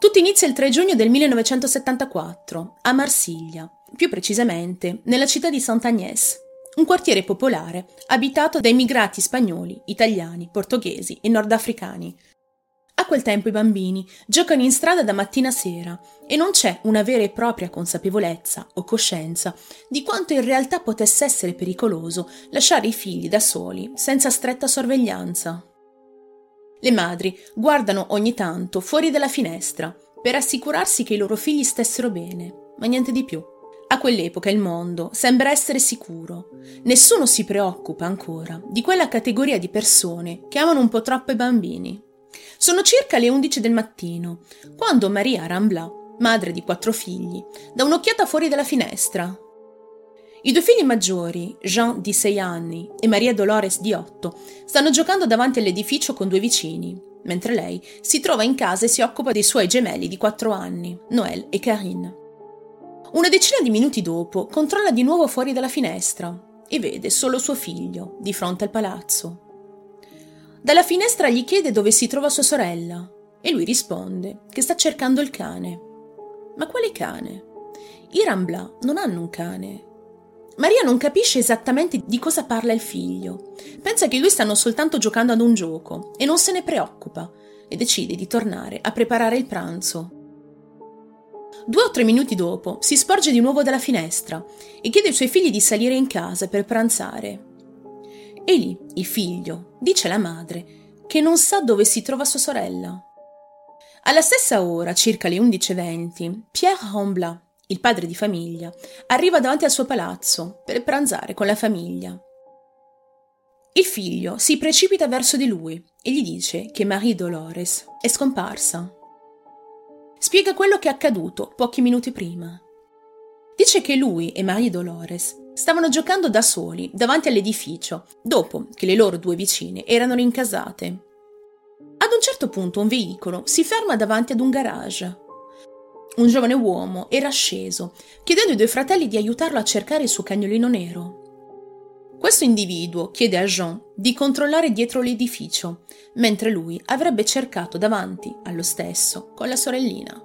Tutto inizia il 3 giugno del 1974, a Marsiglia, più precisamente nella città di Sant'Agnès, un quartiere popolare abitato da immigrati spagnoli, italiani, portoghesi e nordafricani. A quel tempo i bambini giocano in strada da mattina a sera e non c'è una vera e propria consapevolezza o coscienza di quanto in realtà potesse essere pericoloso lasciare i figli da soli, senza stretta sorveglianza. Le madri guardano ogni tanto fuori dalla finestra per assicurarsi che i loro figli stessero bene, ma niente di più. A quell'epoca il mondo sembra essere sicuro. Nessuno si preoccupa ancora di quella categoria di persone che amano un po' troppo i bambini. Sono circa le 11 del mattino, quando Maria Rambla, madre di quattro figli, dà un'occhiata fuori dalla finestra i due figli maggiori, Jean di 6 anni e Maria Dolores di 8, stanno giocando davanti all'edificio con due vicini, mentre lei si trova in casa e si occupa dei suoi gemelli di 4 anni, Noël e Karine. Una decina di minuti dopo controlla di nuovo fuori dalla finestra e vede solo suo figlio di fronte al palazzo. Dalla finestra gli chiede dove si trova sua sorella e lui risponde che sta cercando il cane. Ma quale cane? I Rambla non hanno un cane, Maria non capisce esattamente di cosa parla il figlio. Pensa che lui stanno soltanto giocando ad un gioco e non se ne preoccupa e decide di tornare a preparare il pranzo. Due o tre minuti dopo si sporge di nuovo dalla finestra e chiede ai suoi figli di salire in casa per pranzare. E lì il figlio dice alla madre che non sa dove si trova sua sorella. Alla stessa ora, circa le 11.20, Pierre Hombla, il padre di famiglia, arriva davanti al suo palazzo per pranzare con la famiglia. Il figlio si precipita verso di lui e gli dice che Marie Dolores è scomparsa. Spiega quello che è accaduto pochi minuti prima. Dice che lui e Marie Dolores stavano giocando da soli davanti all'edificio dopo che le loro due vicine erano rincasate. Ad un certo punto un veicolo si ferma davanti ad un garage un giovane uomo era sceso, chiedendo ai due fratelli di aiutarlo a cercare il suo cagnolino nero. Questo individuo chiede a Jean di controllare dietro l'edificio, mentre lui avrebbe cercato davanti allo stesso con la sorellina.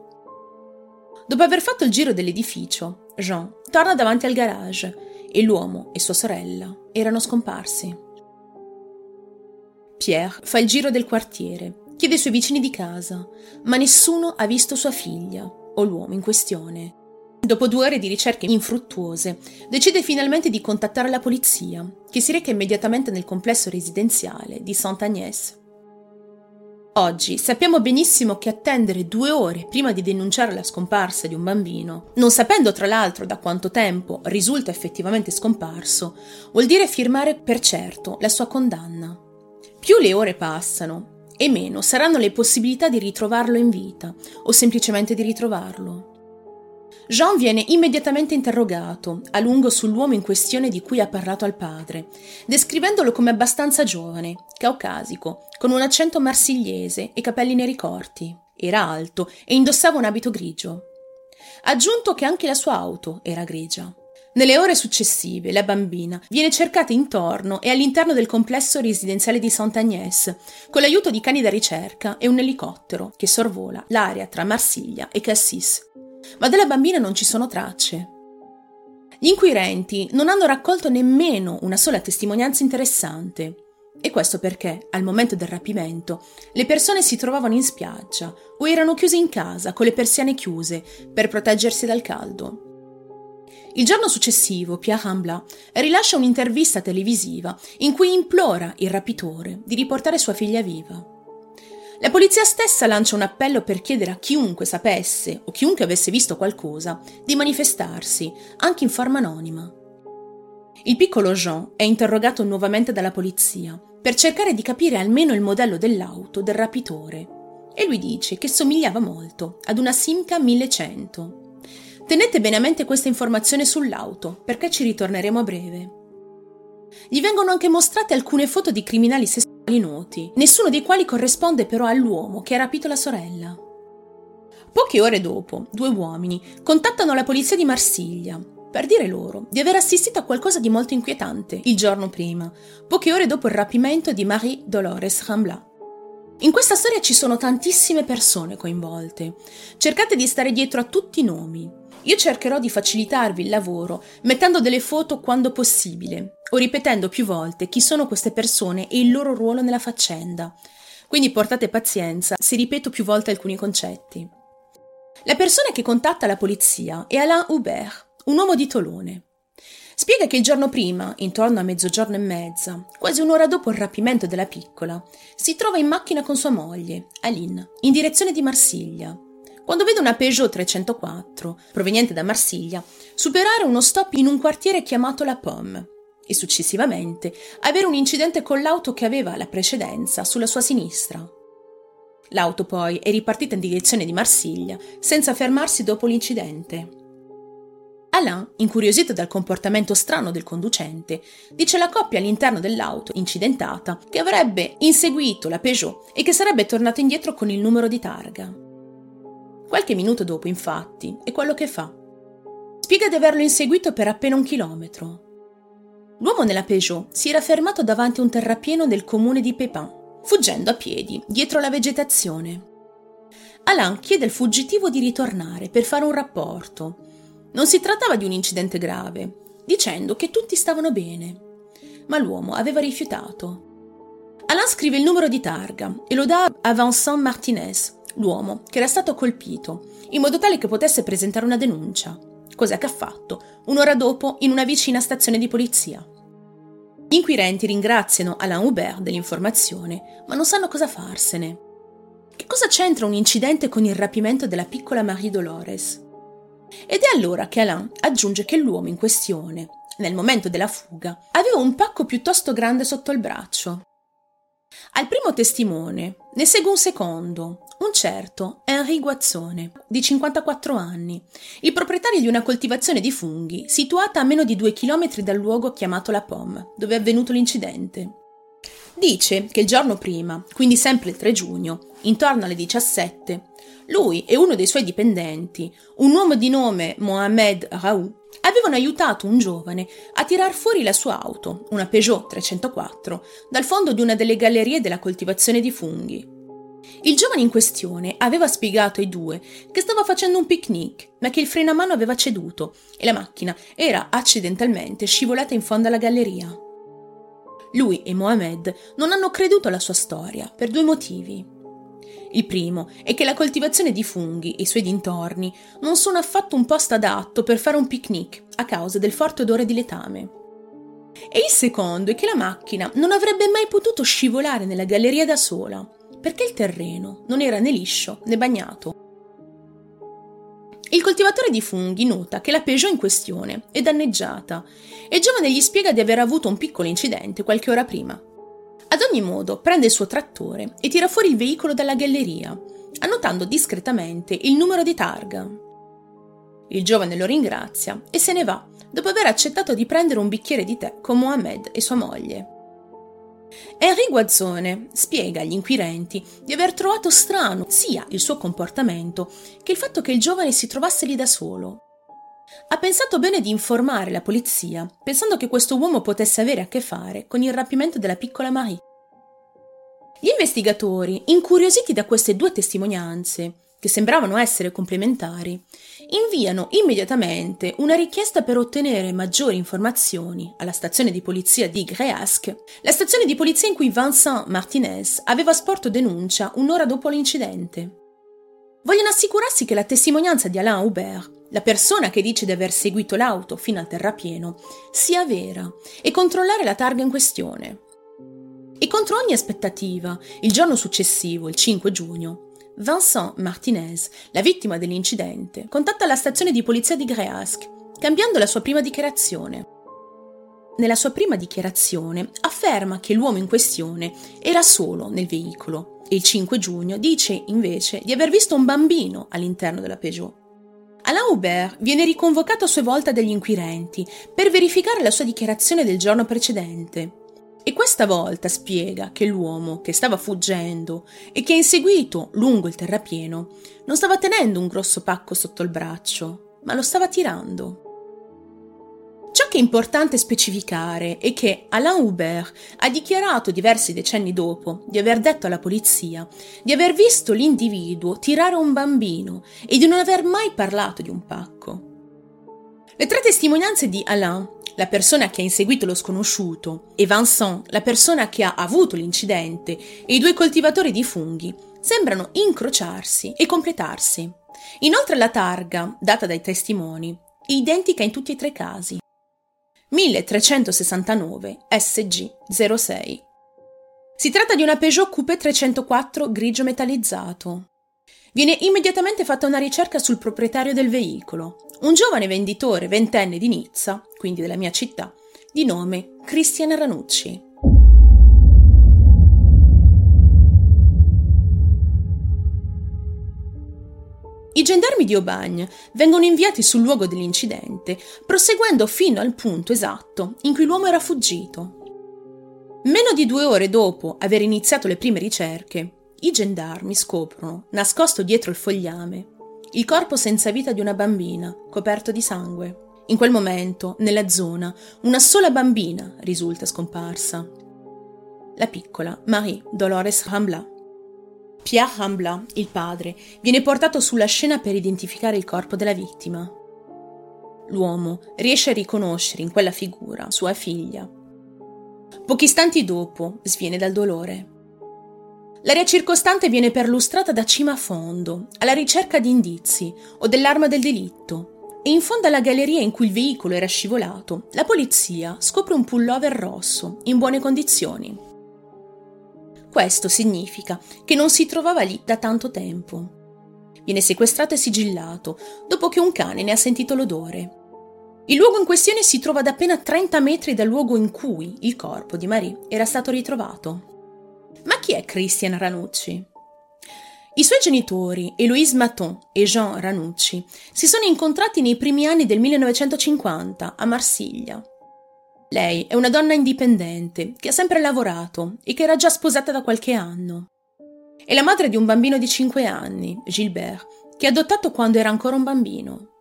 Dopo aver fatto il giro dell'edificio, Jean torna davanti al garage e l'uomo e sua sorella erano scomparsi. Pierre fa il giro del quartiere, chiede ai suoi vicini di casa, ma nessuno ha visto sua figlia o l'uomo in questione. Dopo due ore di ricerche infruttuose, decide finalmente di contattare la polizia, che si reca immediatamente nel complesso residenziale di Sant'Agnès. Oggi sappiamo benissimo che attendere due ore prima di denunciare la scomparsa di un bambino, non sapendo tra l'altro da quanto tempo risulta effettivamente scomparso, vuol dire firmare per certo la sua condanna. Più le ore passano, e meno saranno le possibilità di ritrovarlo in vita o semplicemente di ritrovarlo. Jean viene immediatamente interrogato a lungo sull'uomo in questione di cui ha parlato al padre, descrivendolo come abbastanza giovane, caucasico, con un accento marsigliese e capelli neri corti. Era alto e indossava un abito grigio. Aggiunto che anche la sua auto era grigia. Nelle ore successive la bambina viene cercata intorno e all'interno del complesso residenziale di Sant'Agnès con l'aiuto di cani da ricerca e un elicottero che sorvola l'area tra Marsiglia e Cassis. Ma della bambina non ci sono tracce. Gli inquirenti non hanno raccolto nemmeno una sola testimonianza interessante. E questo perché, al momento del rapimento, le persone si trovavano in spiaggia o erano chiuse in casa con le persiane chiuse per proteggersi dal caldo. Il giorno successivo Pierre Hambla rilascia un'intervista televisiva in cui implora il rapitore di riportare sua figlia viva. La polizia stessa lancia un appello per chiedere a chiunque sapesse o chiunque avesse visto qualcosa di manifestarsi, anche in forma anonima. Il piccolo Jean è interrogato nuovamente dalla polizia per cercare di capire almeno il modello dell'auto del rapitore e lui dice che somigliava molto ad una Simca 1100. Tenete bene a mente questa informazione sull'auto, perché ci ritorneremo a breve. Gli vengono anche mostrate alcune foto di criminali sessuali noti, nessuno dei quali corrisponde però all'uomo che ha rapito la sorella. Poche ore dopo, due uomini contattano la polizia di Marsiglia per dire loro di aver assistito a qualcosa di molto inquietante il giorno prima, poche ore dopo il rapimento di Marie Dolores Rambla. In questa storia ci sono tantissime persone coinvolte. Cercate di stare dietro a tutti i nomi. Io cercherò di facilitarvi il lavoro mettendo delle foto quando possibile o ripetendo più volte chi sono queste persone e il loro ruolo nella faccenda. Quindi portate pazienza se ripeto più volte alcuni concetti. La persona che contatta la polizia è Alain Hubert, un uomo di Tolone. Spiega che il giorno prima, intorno a mezzogiorno e mezza, quasi un'ora dopo il rapimento della piccola, si trova in macchina con sua moglie, Aline, in direzione di Marsiglia. Quando vede una Peugeot 304, proveniente da Marsiglia, superare uno stop in un quartiere chiamato La Pomme e successivamente avere un incidente con l'auto che aveva la precedenza sulla sua sinistra. L'auto poi è ripartita in direzione di Marsiglia senza fermarsi dopo l'incidente. Alain, incuriosito dal comportamento strano del conducente, dice alla coppia all'interno dell'auto incidentata che avrebbe inseguito la Peugeot e che sarebbe tornato indietro con il numero di targa. Qualche minuto dopo, infatti, è quello che fa. Spiega di averlo inseguito per appena un chilometro. L'uomo nella Peugeot si era fermato davanti a un terrapieno del comune di Pépin, fuggendo a piedi, dietro la vegetazione. Alain chiede al fuggitivo di ritornare per fare un rapporto, non si trattava di un incidente grave, dicendo che tutti stavano bene. Ma l'uomo aveva rifiutato. Alain scrive il numero di targa e lo dà a Vincent Martinez, l'uomo che era stato colpito, in modo tale che potesse presentare una denuncia. Cosa che ha fatto un'ora dopo in una vicina stazione di polizia. Gli inquirenti ringraziano Alain Hubert dell'informazione, ma non sanno cosa farsene. Che cosa c'entra un incidente con il rapimento della piccola Marie Dolores? Ed è allora che Alain aggiunge che l'uomo in questione, nel momento della fuga, aveva un pacco piuttosto grande sotto il braccio. Al primo testimone ne segue un secondo, un certo Henri Guazzone, di 54 anni, il proprietario di una coltivazione di funghi situata a meno di due chilometri dal luogo chiamato La Pomme, dove è avvenuto l'incidente. Dice che il giorno prima, quindi sempre il 3 giugno, intorno alle 17, lui e uno dei suoi dipendenti, un uomo di nome Mohamed Raoult, avevano aiutato un giovane a tirar fuori la sua auto, una Peugeot 304, dal fondo di una delle gallerie della coltivazione di funghi. Il giovane in questione aveva spiegato ai due che stava facendo un picnic, ma che il freno a mano aveva ceduto e la macchina era accidentalmente scivolata in fondo alla galleria. Lui e Mohamed non hanno creduto alla sua storia per due motivi. Il primo è che la coltivazione di funghi e i suoi dintorni non sono affatto un posto adatto per fare un picnic a causa del forte odore di letame. E il secondo è che la macchina non avrebbe mai potuto scivolare nella galleria da sola, perché il terreno non era né liscio né bagnato. Il coltivatore di funghi nota che la Peugeot in questione è danneggiata e il giovane gli spiega di aver avuto un piccolo incidente qualche ora prima. Ad ogni modo, prende il suo trattore e tira fuori il veicolo dalla galleria, annotando discretamente il numero di targa. Il giovane lo ringrazia e se ne va, dopo aver accettato di prendere un bicchiere di tè con Mohamed e sua moglie. Henri Guazzone spiega agli inquirenti di aver trovato strano sia il suo comportamento che il fatto che il giovane si trovasse lì da solo. Ha pensato bene di informare la polizia, pensando che questo uomo potesse avere a che fare con il rapimento della piccola Marie. Gli investigatori, incuriositi da queste due testimonianze, che sembravano essere complementari, inviano immediatamente una richiesta per ottenere maggiori informazioni alla stazione di polizia di Greasque, la stazione di polizia in cui Vincent Martinez aveva sporto denuncia un'ora dopo l'incidente. Vogliono assicurarsi che la testimonianza di Alain Hubert la persona che dice di aver seguito l'auto fino al terrapieno sia vera e controllare la targa in questione. E contro ogni aspettativa, il giorno successivo, il 5 giugno, Vincent Martinez, la vittima dell'incidente, contatta la stazione di polizia di Greasque, cambiando la sua prima dichiarazione. Nella sua prima dichiarazione afferma che l'uomo in questione era solo nel veicolo e il 5 giugno dice invece di aver visto un bambino all'interno della Peugeot. Alain Hubert viene riconvocato a sua volta dagli inquirenti per verificare la sua dichiarazione del giorno precedente. E questa volta spiega che l'uomo che stava fuggendo e che ha inseguito lungo il terrapieno non stava tenendo un grosso pacco sotto il braccio, ma lo stava tirando che è importante specificare è che Alain Hubert ha dichiarato diversi decenni dopo di aver detto alla polizia di aver visto l'individuo tirare un bambino e di non aver mai parlato di un pacco. Le tre testimonianze di Alain, la persona che ha inseguito lo sconosciuto, e Vincent, la persona che ha avuto l'incidente, e i due coltivatori di funghi, sembrano incrociarsi e completarsi. Inoltre la targa, data dai testimoni, è identica in tutti e tre i casi. 1369 SG06. Si tratta di una Peugeot Coupé 304 grigio metallizzato. Viene immediatamente fatta una ricerca sul proprietario del veicolo, un giovane venditore ventenne di Nizza, quindi della mia città, di nome Cristian Ranucci. I gendarmi di Aubagne vengono inviati sul luogo dell'incidente, proseguendo fino al punto esatto in cui l'uomo era fuggito. Meno di due ore dopo aver iniziato le prime ricerche, i gendarmi scoprono, nascosto dietro il fogliame, il corpo senza vita di una bambina, coperto di sangue. In quel momento, nella zona, una sola bambina risulta scomparsa. La piccola Marie Dolores Rambla. Pierre Rambla, il padre, viene portato sulla scena per identificare il corpo della vittima. L'uomo riesce a riconoscere in quella figura sua figlia. Pochi istanti dopo sviene dal dolore. L'area circostante viene perlustrata da cima a fondo, alla ricerca di indizi o dell'arma del delitto, e in fondo alla galleria in cui il veicolo era scivolato, la polizia scopre un pullover rosso, in buone condizioni. Questo significa che non si trovava lì da tanto tempo. Viene sequestrato e sigillato dopo che un cane ne ha sentito l'odore. Il luogo in questione si trova ad appena 30 metri dal luogo in cui il corpo di Marie era stato ritrovato. Ma chi è Christian Ranucci? I suoi genitori, Eloise Maton e Jean Ranucci, si sono incontrati nei primi anni del 1950 a Marsiglia. Lei è una donna indipendente che ha sempre lavorato e che era già sposata da qualche anno. È la madre di un bambino di 5 anni, Gilbert, che ha adottato quando era ancora un bambino.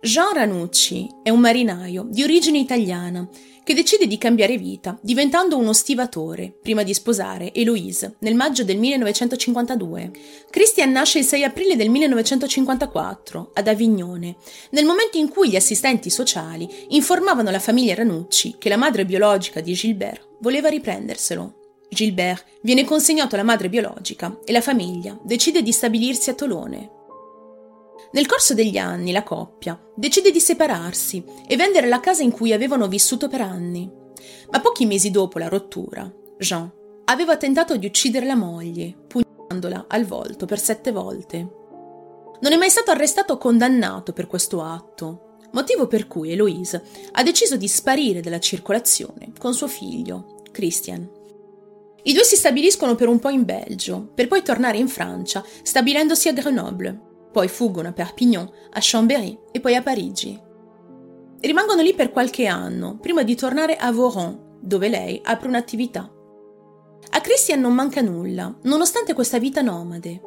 Jean Ranucci è un marinaio di origine italiana che decide di cambiare vita diventando uno stivatore prima di sposare Eloise nel maggio del 1952. Christian nasce il 6 aprile del 1954 ad Avignone, nel momento in cui gli assistenti sociali informavano la famiglia Ranucci che la madre biologica di Gilbert voleva riprenderselo. Gilbert viene consegnato alla madre biologica e la famiglia decide di stabilirsi a Tolone. Nel corso degli anni la coppia decide di separarsi e vendere la casa in cui avevano vissuto per anni. Ma pochi mesi dopo la rottura, Jean aveva tentato di uccidere la moglie, pugnandola al volto per sette volte. Non è mai stato arrestato o condannato per questo atto, motivo per cui Eloise ha deciso di sparire dalla circolazione con suo figlio, Christian. I due si stabiliscono per un po' in Belgio, per poi tornare in Francia, stabilendosi a Grenoble, poi fuggono a Perpignan, a Chambéry e poi a Parigi. Rimangono lì per qualche anno, prima di tornare a Voron, dove lei apre un'attività. A Christian non manca nulla, nonostante questa vita nomade.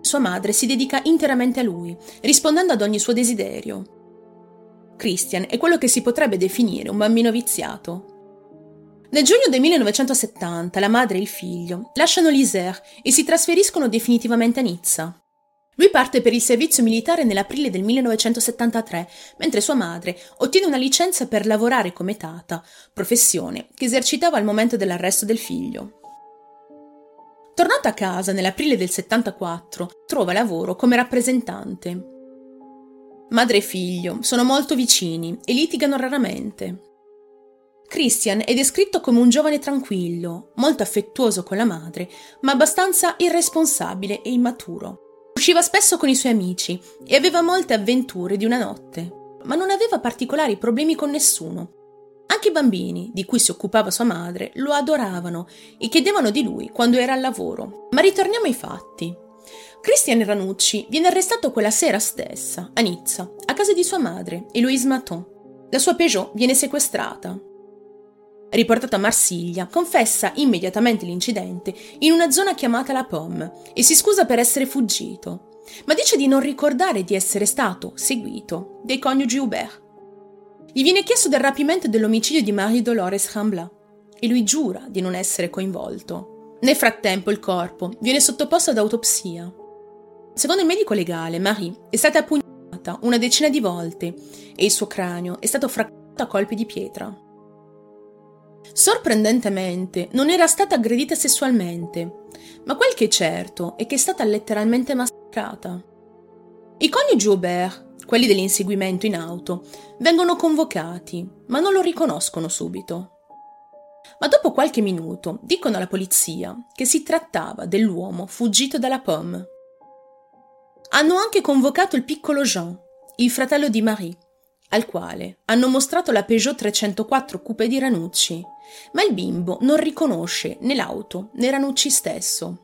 Sua madre si dedica interamente a lui, rispondendo ad ogni suo desiderio. Christian è quello che si potrebbe definire un bambino viziato. Nel giugno del 1970 la madre e il figlio lasciano l'Isère e si trasferiscono definitivamente a Nizza. Lui parte per il servizio militare nell'aprile del 1973, mentre sua madre ottiene una licenza per lavorare come tata, professione che esercitava al momento dell'arresto del figlio. Tornato a casa nell'aprile del 74, trova lavoro come rappresentante. Madre e figlio sono molto vicini e litigano raramente. Christian è descritto come un giovane tranquillo, molto affettuoso con la madre, ma abbastanza irresponsabile e immaturo. Usciva spesso con i suoi amici e aveva molte avventure di una notte, ma non aveva particolari problemi con nessuno. Anche i bambini, di cui si occupava sua madre, lo adoravano e chiedevano di lui quando era al lavoro. Ma ritorniamo ai fatti. Christian Ranucci viene arrestato quella sera stessa, a Nizza, a casa di sua madre, Eloise Maton. La sua Peugeot viene sequestrata. Riportato a Marsiglia, confessa immediatamente l'incidente in una zona chiamata La Pomme e si scusa per essere fuggito, ma dice di non ricordare di essere stato seguito dai coniugi Hubert. Gli viene chiesto del rapimento e dell'omicidio di Marie Dolores Rambla e lui giura di non essere coinvolto. Nel frattempo il corpo viene sottoposto ad autopsia. Secondo il medico legale, Marie è stata appugnata una decina di volte e il suo cranio è stato fracattato a colpi di pietra. Sorprendentemente, non era stata aggredita sessualmente, ma quel che è certo è che è stata letteralmente massacrata. I coniugi Aubert, quelli dell'inseguimento in auto, vengono convocati, ma non lo riconoscono subito. Ma dopo qualche minuto dicono alla polizia che si trattava dell'uomo fuggito dalla pomme. Hanno anche convocato il piccolo Jean, il fratello di Marie, al quale hanno mostrato la Peugeot 304 Coupe di Ranucci, ma il bimbo non riconosce né l'auto né Ranucci stesso.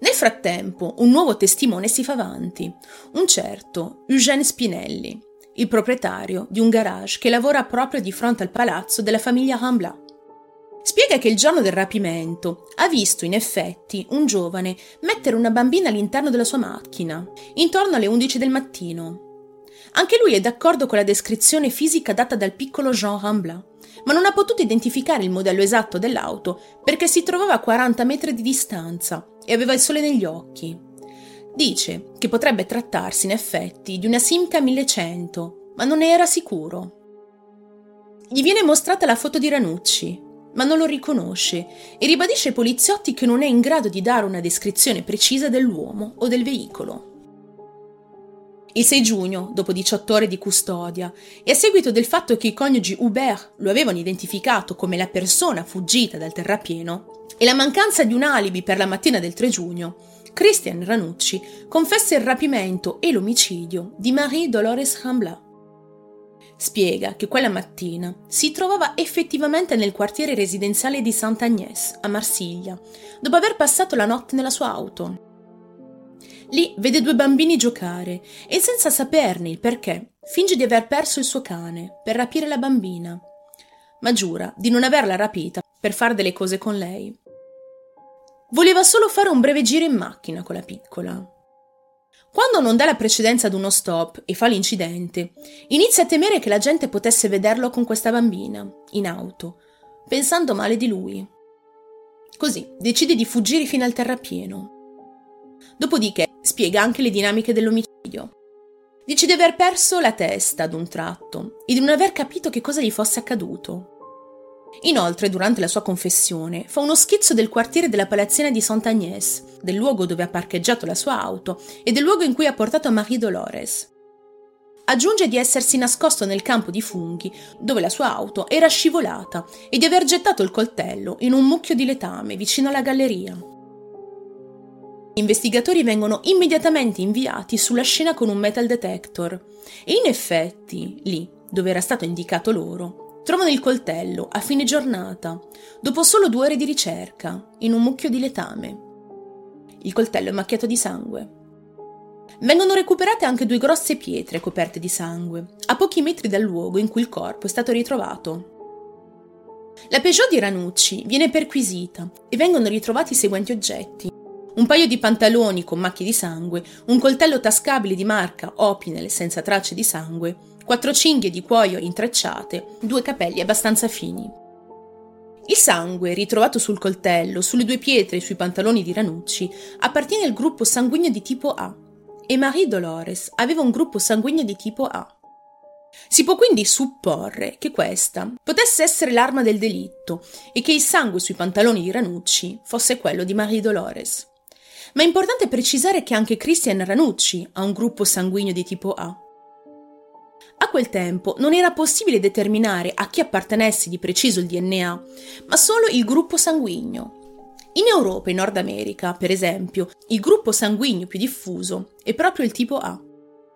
Nel frattempo, un nuovo testimone si fa avanti, un certo Eugène Spinelli, il proprietario di un garage che lavora proprio di fronte al palazzo della famiglia Rambla. Spiega che il giorno del rapimento ha visto in effetti un giovane mettere una bambina all'interno della sua macchina, intorno alle 11 del mattino, anche lui è d'accordo con la descrizione fisica data dal piccolo Jean Rambla, ma non ha potuto identificare il modello esatto dell'auto perché si trovava a 40 metri di distanza e aveva il sole negli occhi. Dice che potrebbe trattarsi in effetti di una Simca 1100, ma non ne era sicuro. Gli viene mostrata la foto di Ranucci, ma non lo riconosce e ribadisce ai poliziotti che non è in grado di dare una descrizione precisa dell'uomo o del veicolo. Il 6 giugno, dopo 18 ore di custodia, e a seguito del fatto che i coniugi Hubert lo avevano identificato come la persona fuggita dal terrapieno, e la mancanza di un alibi per la mattina del 3 giugno, Christian Ranucci confessa il rapimento e l'omicidio di Marie Dolores Rambla. Spiega che quella mattina si trovava effettivamente nel quartiere residenziale di Sant'Agnès, a Marsiglia, dopo aver passato la notte nella sua auto. Lì vede due bambini giocare e senza saperne il perché finge di aver perso il suo cane per rapire la bambina, ma giura di non averla rapita per fare delle cose con lei. Voleva solo fare un breve giro in macchina con la piccola. Quando non dà la precedenza ad uno stop e fa l'incidente, inizia a temere che la gente potesse vederlo con questa bambina, in auto, pensando male di lui. Così decide di fuggire fino al terrapieno. Dopodiché spiega anche le dinamiche dell'omicidio. Dice di aver perso la testa ad un tratto e di non aver capito che cosa gli fosse accaduto. Inoltre, durante la sua confessione, fa uno schizzo del quartiere della palazzina di Sant'Agnès, del luogo dove ha parcheggiato la sua auto e del luogo in cui ha portato Marie Dolores. Aggiunge di essersi nascosto nel campo di funghi dove la sua auto era scivolata e di aver gettato il coltello in un mucchio di letame vicino alla galleria. Gli investigatori vengono immediatamente inviati sulla scena con un metal detector e in effetti, lì, dove era stato indicato loro, trovano il coltello a fine giornata, dopo solo due ore di ricerca, in un mucchio di letame. Il coltello è macchiato di sangue. Vengono recuperate anche due grosse pietre coperte di sangue, a pochi metri dal luogo in cui il corpo è stato ritrovato. La Peugeot di Ranucci viene perquisita e vengono ritrovati i seguenti oggetti un paio di pantaloni con macchie di sangue, un coltello tascabile di marca Opinel senza tracce di sangue, quattro cinghie di cuoio intrecciate, due capelli abbastanza fini. Il sangue ritrovato sul coltello, sulle due pietre e sui pantaloni di Ranucci appartiene al gruppo sanguigno di tipo A e Marie Dolores aveva un gruppo sanguigno di tipo A. Si può quindi supporre che questa potesse essere l'arma del delitto e che il sangue sui pantaloni di Ranucci fosse quello di Marie Dolores. Ma è importante precisare che anche Christian Ranucci ha un gruppo sanguigno di tipo A. A quel tempo non era possibile determinare a chi appartenesse di preciso il DNA, ma solo il gruppo sanguigno. In Europa e Nord America, per esempio, il gruppo sanguigno più diffuso è proprio il tipo A.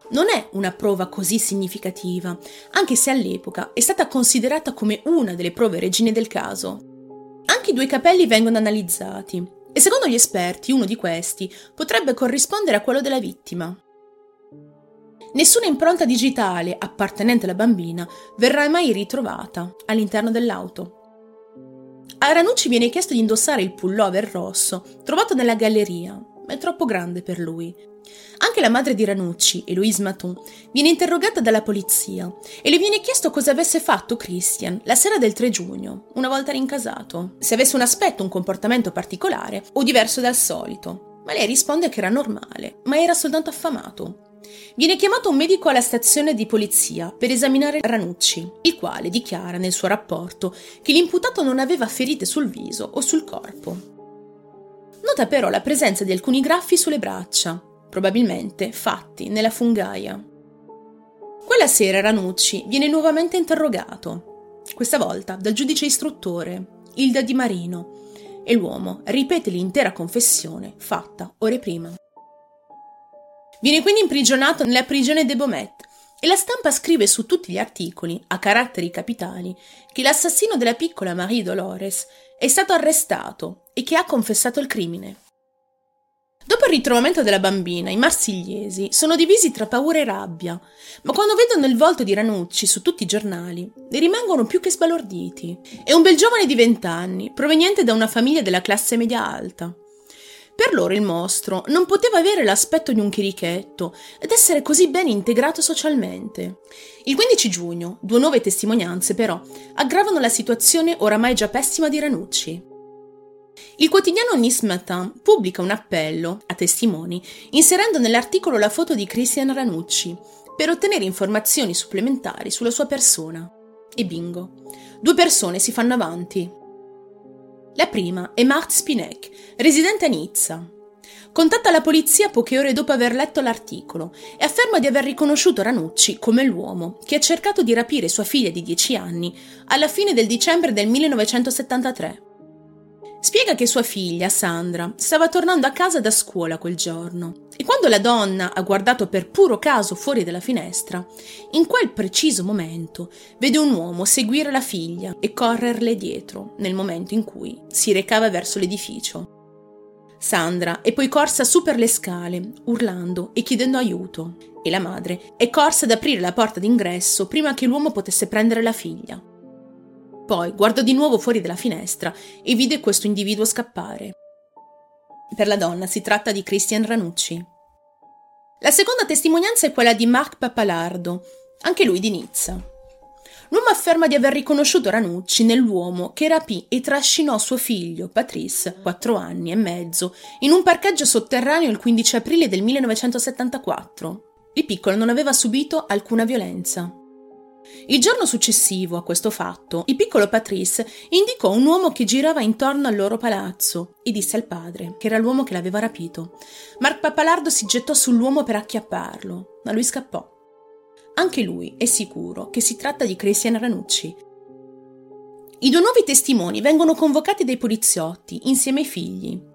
Non è una prova così significativa, anche se all'epoca è stata considerata come una delle prove regine del caso. Anche i due capelli vengono analizzati e secondo gli esperti uno di questi potrebbe corrispondere a quello della vittima. Nessuna impronta digitale appartenente alla bambina verrà mai ritrovata all'interno dell'auto. A Ranucci viene chiesto di indossare il pullover rosso trovato nella galleria, è troppo grande per lui. Anche la madre di Ranucci, Eloise Maton, viene interrogata dalla polizia e le viene chiesto cosa avesse fatto Christian la sera del 3 giugno, una volta rincasato, se avesse un aspetto, un comportamento particolare o diverso dal solito. Ma lei risponde che era normale, ma era soltanto affamato. Viene chiamato un medico alla stazione di polizia per esaminare Ranucci, il quale dichiara nel suo rapporto che l'imputato non aveva ferite sul viso o sul corpo. Nota però la presenza di alcuni graffi sulle braccia, probabilmente fatti nella fungaia. Quella sera Ranucci viene nuovamente interrogato, questa volta dal giudice istruttore, Ilda Di Marino, e l'uomo ripete l'intera confessione fatta ore prima. Viene quindi imprigionato nella prigione de Beaumet e la stampa scrive su tutti gli articoli, a caratteri capitali, che l'assassino della piccola Marie Dolores è stato arrestato e che ha confessato il crimine. Dopo il ritrovamento della bambina, i marsigliesi sono divisi tra paura e rabbia, ma quando vedono il volto di Ranucci su tutti i giornali, ne rimangono più che sbalorditi. È un bel giovane di vent'anni, proveniente da una famiglia della classe media alta. Per loro il mostro non poteva avere l'aspetto di un chirichetto ed essere così ben integrato socialmente. Il 15 giugno, due nuove testimonianze però aggravano la situazione oramai già pessima di Ranucci. Il quotidiano Nice Matin pubblica un appello a testimoni inserendo nell'articolo la foto di Christian Ranucci per ottenere informazioni supplementari sulla sua persona. E bingo, due persone si fanno avanti. La prima è Marthe Spinek, residente a Nizza. Contatta la polizia poche ore dopo aver letto l'articolo e afferma di aver riconosciuto Ranucci come l'uomo che ha cercato di rapire sua figlia di 10 anni alla fine del dicembre del 1973. Spiega che sua figlia, Sandra, stava tornando a casa da scuola quel giorno e quando la donna ha guardato per puro caso fuori dalla finestra, in quel preciso momento vede un uomo seguire la figlia e correrle dietro nel momento in cui si recava verso l'edificio. Sandra è poi corsa su per le scale, urlando e chiedendo aiuto, e la madre è corsa ad aprire la porta d'ingresso prima che l'uomo potesse prendere la figlia. Poi guardò di nuovo fuori dalla finestra e vide questo individuo scappare. Per la donna si tratta di Christian Ranucci. La seconda testimonianza è quella di Marc Papalardo, anche lui di Nizza. L'uomo afferma di aver riconosciuto Ranucci nell'uomo che rapì e trascinò suo figlio, Patrice, quattro anni e mezzo, in un parcheggio sotterraneo il 15 aprile del 1974. Il piccolo non aveva subito alcuna violenza. Il giorno successivo a questo fatto, il piccolo Patrice indicò un uomo che girava intorno al loro palazzo e disse al padre, che era l'uomo che l'aveva rapito. Marc Papalardo si gettò sull'uomo per acchiapparlo, ma lui scappò. Anche lui è sicuro che si tratta di Christian Ranucci. I due nuovi testimoni vengono convocati dai poliziotti insieme ai figli.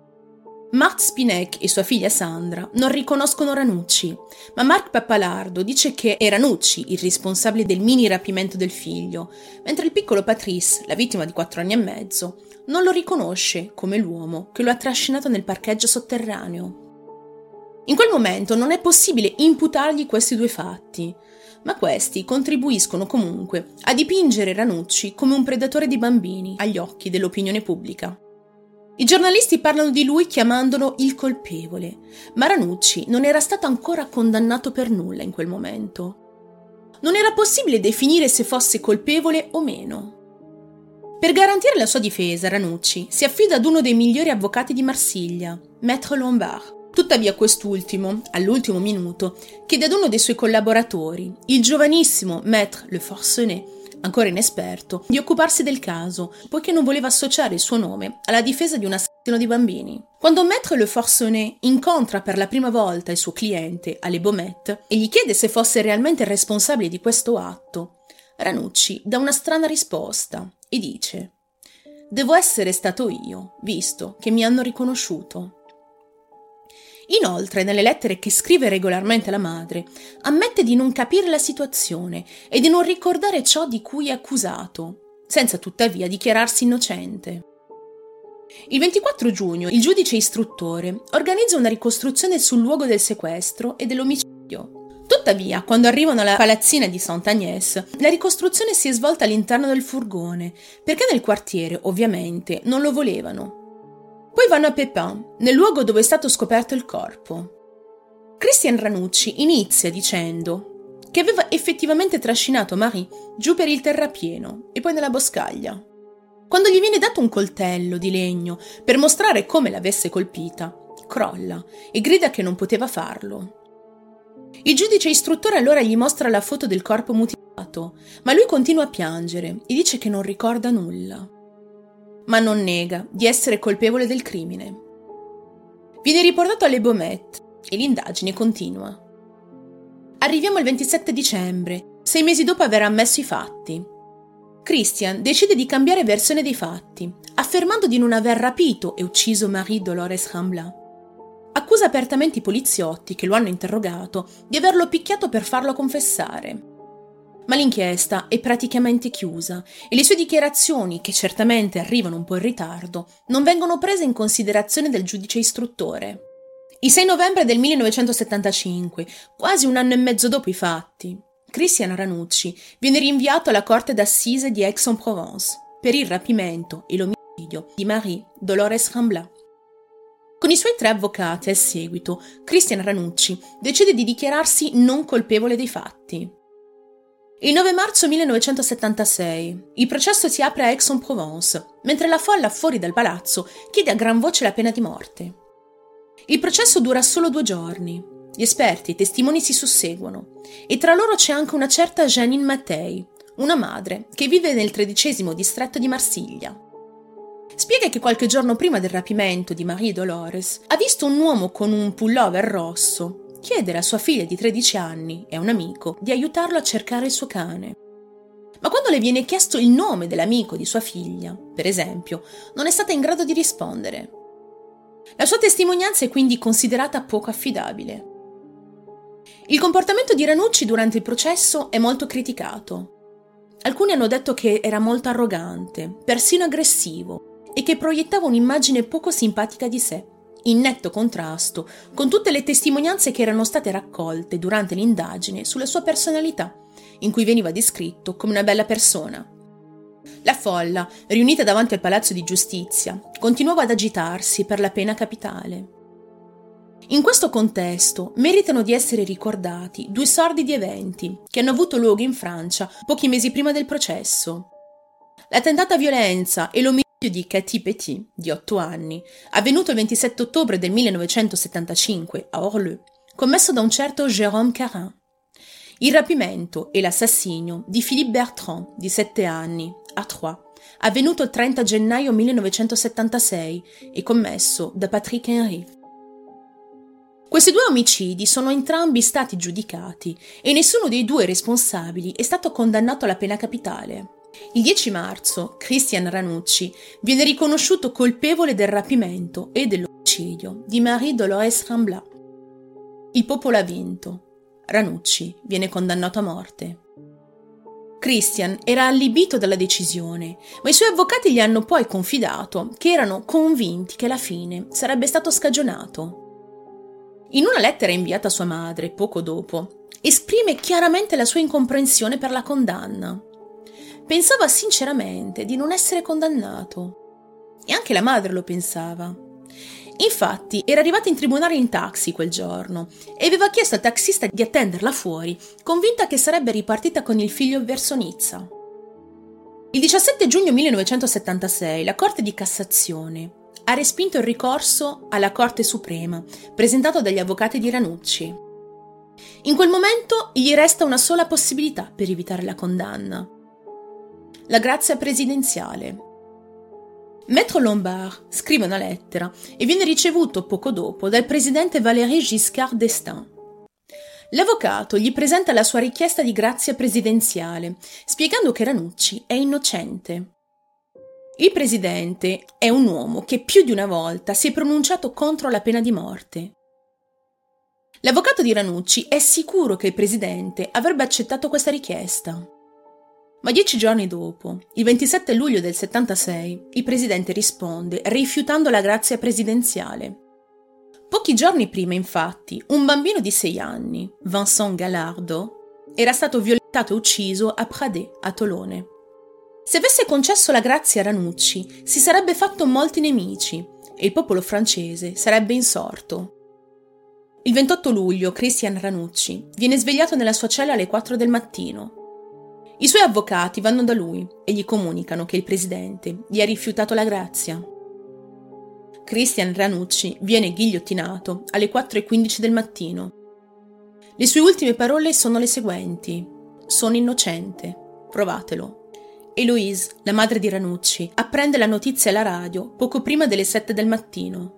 Matt Spinek e sua figlia Sandra non riconoscono Ranucci, ma Mark Pappalardo dice che è Ranucci il responsabile del mini rapimento del figlio, mentre il piccolo Patrice, la vittima di quattro anni e mezzo, non lo riconosce come l'uomo che lo ha trascinato nel parcheggio sotterraneo. In quel momento non è possibile imputargli questi due fatti, ma questi contribuiscono comunque a dipingere Ranucci come un predatore di bambini agli occhi dell'opinione pubblica. I giornalisti parlano di lui chiamandolo il colpevole, ma Ranucci non era stato ancora condannato per nulla in quel momento. Non era possibile definire se fosse colpevole o meno. Per garantire la sua difesa, Ranucci si affida ad uno dei migliori avvocati di Marsiglia, Maître Lombard. Tuttavia quest'ultimo, all'ultimo minuto, chiede ad uno dei suoi collaboratori, il giovanissimo Maître Le Forcenet, ancora inesperto, di occuparsi del caso, poiché non voleva associare il suo nome alla difesa di un assassino di bambini. Quando Maître Le Forcenet incontra per la prima volta il suo cliente, Ale Beaumet, e gli chiede se fosse realmente responsabile di questo atto, Ranucci dà una strana risposta e dice Devo essere stato io, visto che mi hanno riconosciuto. Inoltre, nelle lettere che scrive regolarmente alla madre, ammette di non capire la situazione e di non ricordare ciò di cui è accusato, senza tuttavia dichiararsi innocente. Il 24 giugno il giudice istruttore organizza una ricostruzione sul luogo del sequestro e dell'omicidio. Tuttavia, quando arrivano alla palazzina di Sant'Agnès, la ricostruzione si è svolta all'interno del furgone, perché nel quartiere, ovviamente, non lo volevano. Poi vanno a Pépin, nel luogo dove è stato scoperto il corpo. Christian Ranucci inizia dicendo che aveva effettivamente trascinato Marie giù per il terrapieno e poi nella boscaglia. Quando gli viene dato un coltello di legno per mostrare come l'avesse colpita, crolla e grida che non poteva farlo. Il giudice istruttore allora gli mostra la foto del corpo mutilato, ma lui continua a piangere e dice che non ricorda nulla. Ma non nega di essere colpevole del crimine. Viene riportato alle Baumettes e l'indagine continua. Arriviamo al 27 dicembre, sei mesi dopo aver ammesso i fatti. Christian decide di cambiare versione dei fatti, affermando di non aver rapito e ucciso Marie Dolores Rambla. Accusa apertamente i poliziotti che lo hanno interrogato di averlo picchiato per farlo confessare. Ma l'inchiesta è praticamente chiusa e le sue dichiarazioni, che certamente arrivano un po' in ritardo, non vengono prese in considerazione dal giudice istruttore. Il 6 novembre del 1975, quasi un anno e mezzo dopo i fatti, Christian Ranucci viene rinviato alla corte d'assise di Aix-en-Provence per il rapimento e l'omicidio di Marie Dolores Rambla. Con i suoi tre avvocati al seguito, Christian Ranucci decide di dichiararsi non colpevole dei fatti. Il 9 marzo 1976 il processo si apre a Aix-en-Provence, mentre la folla fuori dal palazzo chiede a gran voce la pena di morte. Il processo dura solo due giorni. Gli esperti e i testimoni si susseguono e tra loro c'è anche una certa Janine Mattei, una madre che vive nel tredicesimo distretto di Marsiglia. Spiega che qualche giorno prima del rapimento di Marie Dolores ha visto un uomo con un pullover rosso chiedere a sua figlia di 13 anni e a un amico di aiutarlo a cercare il suo cane. Ma quando le viene chiesto il nome dell'amico di sua figlia, per esempio, non è stata in grado di rispondere. La sua testimonianza è quindi considerata poco affidabile. Il comportamento di Ranucci durante il processo è molto criticato. Alcuni hanno detto che era molto arrogante, persino aggressivo, e che proiettava un'immagine poco simpatica di sé, in netto contrasto con tutte le testimonianze che erano state raccolte durante l'indagine sulla sua personalità, in cui veniva descritto come una bella persona. La folla, riunita davanti al palazzo di giustizia, continuava ad agitarsi per la pena capitale. In questo contesto meritano di essere ricordati due sordidi eventi che hanno avuto luogo in Francia pochi mesi prima del processo. La tentata violenza e l'omicidio di Cathy Petit, di 8 anni, avvenuto il 27 ottobre del 1975 a Orleux, commesso da un certo Jérôme Carin. Il rapimento e l'assassinio di Philippe Bertrand, di 7 anni, a Troyes, avvenuto il 30 gennaio 1976 e commesso da Patrick Henry. Questi due omicidi sono entrambi stati giudicati e nessuno dei due responsabili è stato condannato alla pena capitale. Il 10 marzo Christian Ranucci viene riconosciuto colpevole del rapimento e dell'omicidio di Marie Dolores Rambla. Il popolo ha vinto. Ranucci viene condannato a morte. Christian era allibito dalla decisione, ma i suoi avvocati gli hanno poi confidato che erano convinti che alla fine sarebbe stato scagionato. In una lettera inviata a sua madre poco dopo, esprime chiaramente la sua incomprensione per la condanna Pensava sinceramente di non essere condannato. E anche la madre lo pensava. Infatti era arrivata in tribunale in taxi quel giorno e aveva chiesto al taxista di attenderla fuori, convinta che sarebbe ripartita con il figlio verso Nizza. Il 17 giugno 1976 la Corte di Cassazione ha respinto il ricorso alla Corte Suprema presentato dagli avvocati di Ranucci. In quel momento gli resta una sola possibilità per evitare la condanna la grazia presidenziale. Maître Lombard scrive una lettera e viene ricevuto poco dopo dal presidente Valéry Giscard d'Estaing. L'avvocato gli presenta la sua richiesta di grazia presidenziale, spiegando che Ranucci è innocente. Il presidente è un uomo che più di una volta si è pronunciato contro la pena di morte. L'avvocato di Ranucci è sicuro che il presidente avrebbe accettato questa richiesta. Ma dieci giorni dopo, il 27 luglio del 76, il presidente risponde rifiutando la grazia presidenziale. Pochi giorni prima, infatti, un bambino di sei anni, Vincent Gallardo, era stato violentato e ucciso a Pradé, a Tolone. Se avesse concesso la grazia a Ranucci, si sarebbe fatto molti nemici e il popolo francese sarebbe insorto. Il 28 luglio Christian Ranucci viene svegliato nella sua cella alle 4 del mattino. I suoi avvocati vanno da lui e gli comunicano che il presidente gli ha rifiutato la grazia. Christian Ranucci viene ghigliottinato alle 4.15 del mattino. Le sue ultime parole sono le seguenti. Sono innocente. Provatelo. Eloise, la madre di Ranucci, apprende la notizia alla radio poco prima delle 7 del mattino.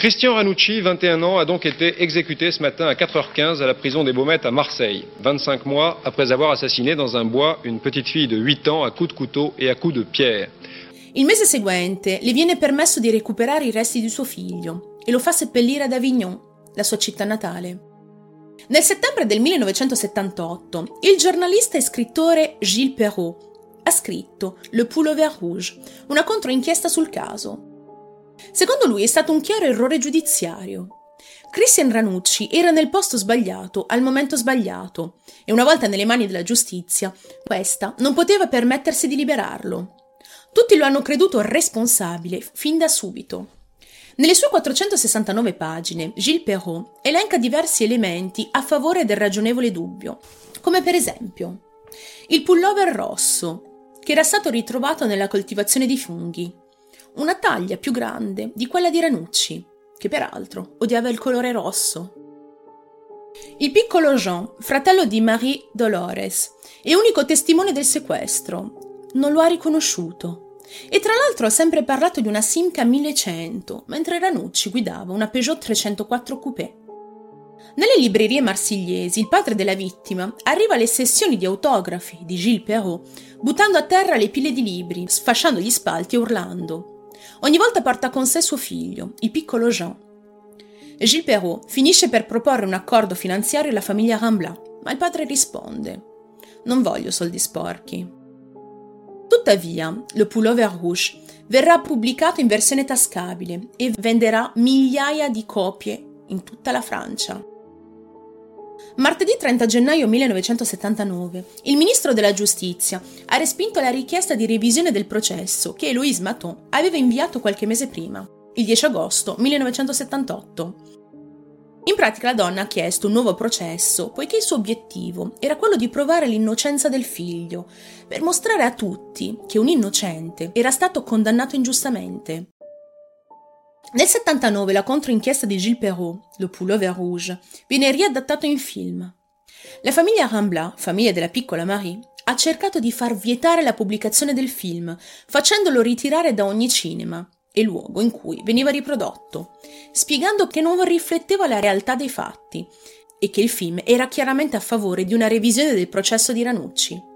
Christian Ranucci, 21 ans, a donc été exécuté ce matin à 4h15 à la prison des Baumettes à Marseille, 25 mois après avoir assassiné dans un bois une petite fille de 8 ans à coups de couteau et à coups de pierre. Il mese seguente le viene permesso di recuperare i resti di suo figlio e lo fa seppellire ad Avignon, la sua città natale. Nel settembre del 1978, il giornalista e scrittore Gilles Perrault ha scritto Le Pullover Rouge, una controinchiesta sul caso. Secondo lui è stato un chiaro errore giudiziario. Christian Ranucci era nel posto sbagliato al momento sbagliato e una volta nelle mani della giustizia, questa non poteva permettersi di liberarlo. Tutti lo hanno creduto responsabile fin da subito. Nelle sue 469 pagine, Gilles Perrault elenca diversi elementi a favore del ragionevole dubbio, come per esempio il pullover rosso, che era stato ritrovato nella coltivazione di funghi, una taglia più grande di quella di Ranucci, che peraltro odiava il colore rosso. Il piccolo Jean, fratello di Marie Dolores, e unico testimone del sequestro, non lo ha riconosciuto. E tra l'altro ha sempre parlato di una Simca 1100, mentre Ranucci guidava una Peugeot 304 Coupé. Nelle librerie marsigliesi il padre della vittima arriva alle sessioni di autografi di Gilles Perrault, buttando a terra le pile di libri, sfasciando gli spalti e urlando. Ogni volta porta con sé suo figlio, il piccolo Jean. Gilles Perrault finisce per proporre un accordo finanziario alla famiglia Rambla, ma il padre risponde: Non voglio soldi sporchi. Tuttavia, Le Pullover Rouge verrà pubblicato in versione tascabile e venderà migliaia di copie in tutta la Francia. Martedì 30 gennaio 1979, il ministro della giustizia ha respinto la richiesta di revisione del processo che Louise Maton aveva inviato qualche mese prima, il 10 agosto 1978. In pratica la donna ha chiesto un nuovo processo poiché il suo obiettivo era quello di provare l'innocenza del figlio, per mostrare a tutti che un innocente era stato condannato ingiustamente. Nel 79 la controinchiesta di Gilles Perrault, Le Pullover Rouge, viene riadattato in film. La famiglia Rambla, famiglia della piccola Marie, ha cercato di far vietare la pubblicazione del film, facendolo ritirare da ogni cinema e luogo in cui veniva riprodotto, spiegando che non rifletteva la realtà dei fatti e che il film era chiaramente a favore di una revisione del processo di Ranucci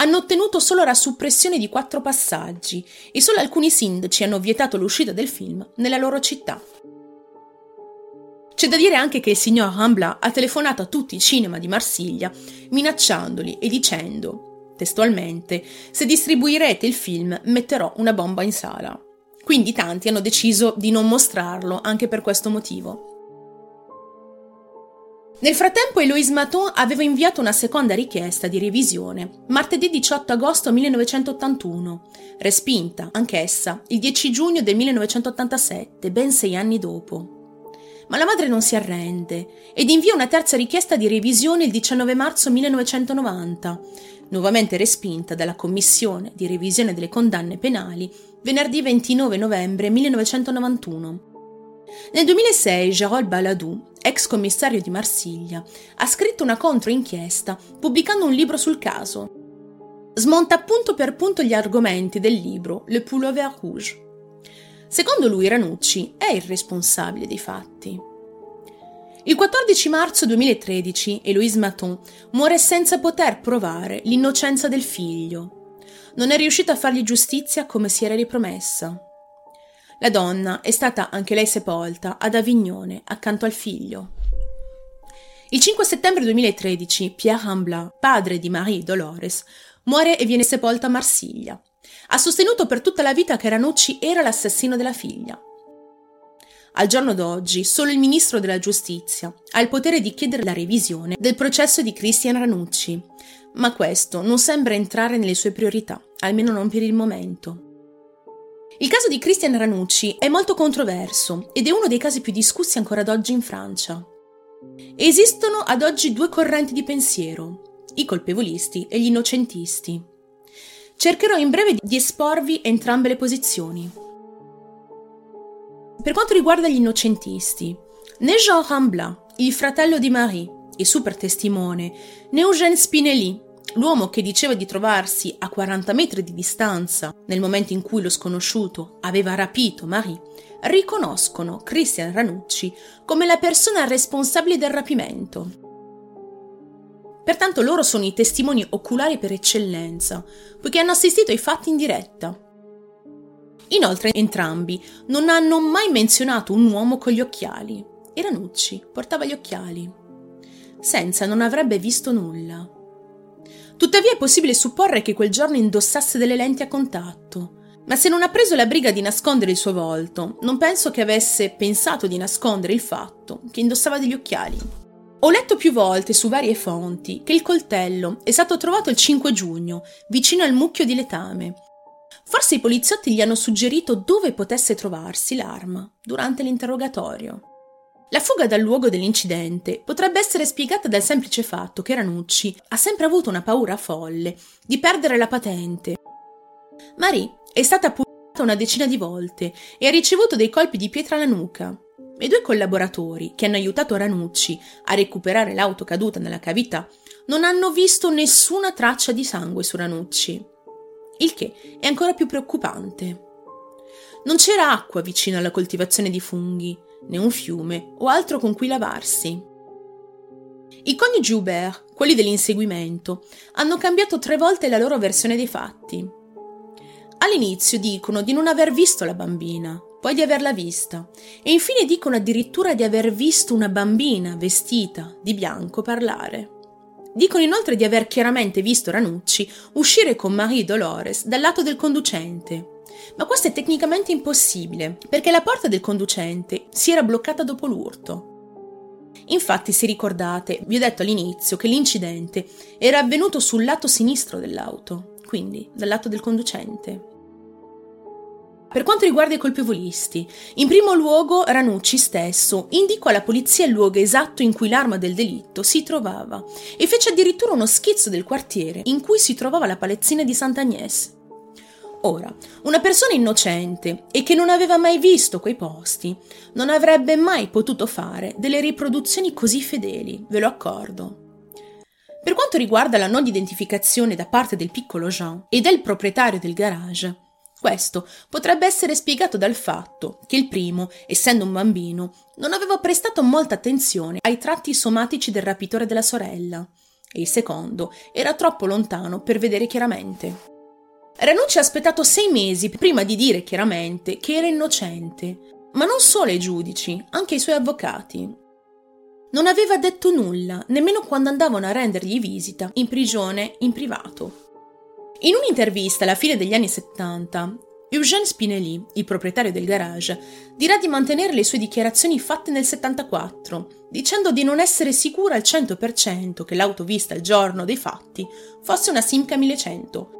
hanno ottenuto solo la suppressione di quattro passaggi e solo alcuni sindaci hanno vietato l'uscita del film nella loro città. C'è da dire anche che il signor Rambla ha telefonato a tutti i cinema di Marsiglia minacciandoli e dicendo, testualmente, se distribuirete il film metterò una bomba in sala. Quindi tanti hanno deciso di non mostrarlo anche per questo motivo. Nel frattempo Eloise Maton aveva inviato una seconda richiesta di revisione, martedì 18 agosto 1981, respinta, anch'essa, il 10 giugno del 1987, ben sei anni dopo. Ma la madre non si arrende ed invia una terza richiesta di revisione il 19 marzo 1990, nuovamente respinta dalla Commissione di revisione delle condanne penali venerdì 29 novembre 1991. Nel 2006 Gérald Baladou, ex commissario di Marsiglia, ha scritto una controinchiesta pubblicando un libro sul caso. Smonta punto per punto gli argomenti del libro Le Pullover Rouge. Secondo lui Ranucci è il responsabile dei fatti. Il 14 marzo 2013 Eloise Maton muore senza poter provare l'innocenza del figlio. Non è riuscita a fargli giustizia come si era ripromessa. La donna è stata anche lei sepolta ad Avignone accanto al figlio. Il 5 settembre 2013 Pierre Rambla, padre di Marie Dolores, muore e viene sepolto a Marsiglia. Ha sostenuto per tutta la vita che Ranucci era l'assassino della figlia. Al giorno d'oggi solo il ministro della giustizia ha il potere di chiedere la revisione del processo di Christian Ranucci, ma questo non sembra entrare nelle sue priorità, almeno non per il momento. Il caso di Christian Ranucci è molto controverso ed è uno dei casi più discussi ancora ad oggi in Francia. Esistono ad oggi due correnti di pensiero, i colpevolisti e gli innocentisti. Cercherò in breve di esporvi entrambe le posizioni. Per quanto riguarda gli innocentisti, né Jean Rambla, il fratello di Marie, e super testimone, né Eugène Spinelli, l'uomo che diceva di trovarsi a 40 metri di distanza nel momento in cui lo sconosciuto aveva rapito Marie, riconoscono Christian Ranucci come la persona responsabile del rapimento. Pertanto loro sono i testimoni oculari per eccellenza, poiché hanno assistito ai fatti in diretta. Inoltre entrambi non hanno mai menzionato un uomo con gli occhiali e Ranucci portava gli occhiali. Senza non avrebbe visto nulla. Tuttavia è possibile supporre che quel giorno indossasse delle lenti a contatto, ma se non ha preso la briga di nascondere il suo volto, non penso che avesse pensato di nascondere il fatto che indossava degli occhiali. Ho letto più volte su varie fonti che il coltello è stato trovato il 5 giugno, vicino al mucchio di letame, Forse i poliziotti gli hanno suggerito dove potesse trovarsi l'arma durante l'interrogatorio. La fuga dal luogo dell'incidente potrebbe essere spiegata dal semplice fatto che Ranucci ha sempre avuto una paura folle di perdere la patente. Marie è stata pugnalata una decina di volte e ha ricevuto dei colpi di pietra alla nuca. I due collaboratori che hanno aiutato Ranucci a recuperare l'auto caduta nella cavità non hanno visto nessuna traccia di sangue su Ranucci il che è ancora più preoccupante. Non c'era acqua vicino alla coltivazione di funghi, né un fiume o altro con cui lavarsi. I coniugi Hubert, quelli dell'inseguimento, hanno cambiato tre volte la loro versione dei fatti. All'inizio dicono di non aver visto la bambina, poi di averla vista, e infine dicono addirittura di aver visto una bambina vestita di bianco parlare. Dicono inoltre di aver chiaramente visto Ranucci uscire con Marie Dolores dal lato del conducente. Ma questo è tecnicamente impossibile, perché la porta del conducente si era bloccata dopo l'urto. Infatti, se ricordate, vi ho detto all'inizio che l'incidente era avvenuto sul lato sinistro dell'auto, quindi dal lato del conducente. Per quanto riguarda i colpevolisti, in primo luogo Ranucci stesso indicò alla polizia il luogo esatto in cui l'arma del delitto si trovava e fece addirittura uno schizzo del quartiere in cui si trovava la palazzina di Sant'Agnès. Ora, una persona innocente e che non aveva mai visto quei posti non avrebbe mai potuto fare delle riproduzioni così fedeli, ve lo accordo. Per quanto riguarda la non identificazione da parte del piccolo Jean e del proprietario del garage, questo potrebbe essere spiegato dal fatto che il primo, essendo un bambino, non aveva prestato molta attenzione ai tratti somatici del rapitore della sorella, e il secondo era troppo lontano per vedere chiaramente. Ranucci ha aspettato sei mesi prima di dire chiaramente che era innocente, ma non solo ai giudici, anche ai suoi avvocati. Non aveva detto nulla, nemmeno quando andavano a rendergli visita in prigione in privato. In un'intervista alla fine degli anni 70, Eugène Spinelli, il proprietario del garage, dirà di mantenere le sue dichiarazioni fatte nel 74, dicendo di non essere sicura al 100% che l'auto vista il giorno dei fatti fosse una Simca 1100.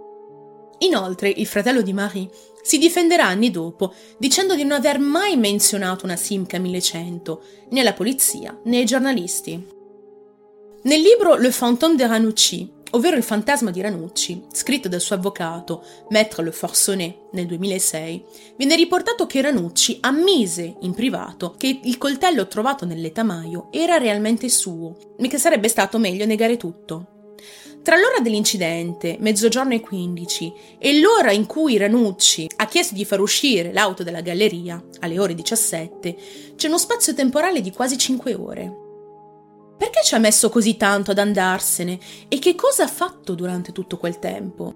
Inoltre, il fratello di Marie si difenderà anni dopo dicendo di non aver mai menzionato una Simca 1100 né alla polizia né ai giornalisti. Nel libro Le Fantôme de Ranucci, ovvero Il fantasma di Ranucci, scritto dal suo avvocato, Maître Le Forcenet, nel 2006, viene riportato che Ranucci ammise in privato che il coltello trovato nel letamaio era realmente suo, e che sarebbe stato meglio negare tutto. Tra l'ora dell'incidente, mezzogiorno e 15, e l'ora in cui Ranucci ha chiesto di far uscire l'auto dalla galleria, alle ore 17, c'è uno spazio temporale di quasi 5 ore. Perché ci ha messo così tanto ad andarsene e che cosa ha fatto durante tutto quel tempo?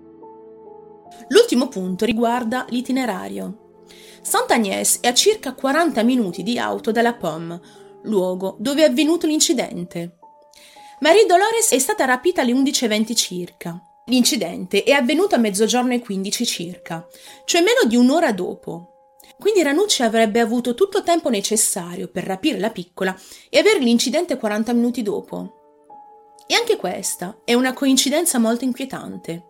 L'ultimo punto riguarda l'itinerario. Sant'Agnès è a circa 40 minuti di auto dalla Pomme, luogo dove è avvenuto l'incidente. Marie Dolores è stata rapita alle 11.20 circa. L'incidente è avvenuto a mezzogiorno e 15 circa, cioè meno di un'ora dopo. Quindi Ranucci avrebbe avuto tutto il tempo necessario per rapire la piccola e avere l'incidente 40 minuti dopo. E anche questa è una coincidenza molto inquietante.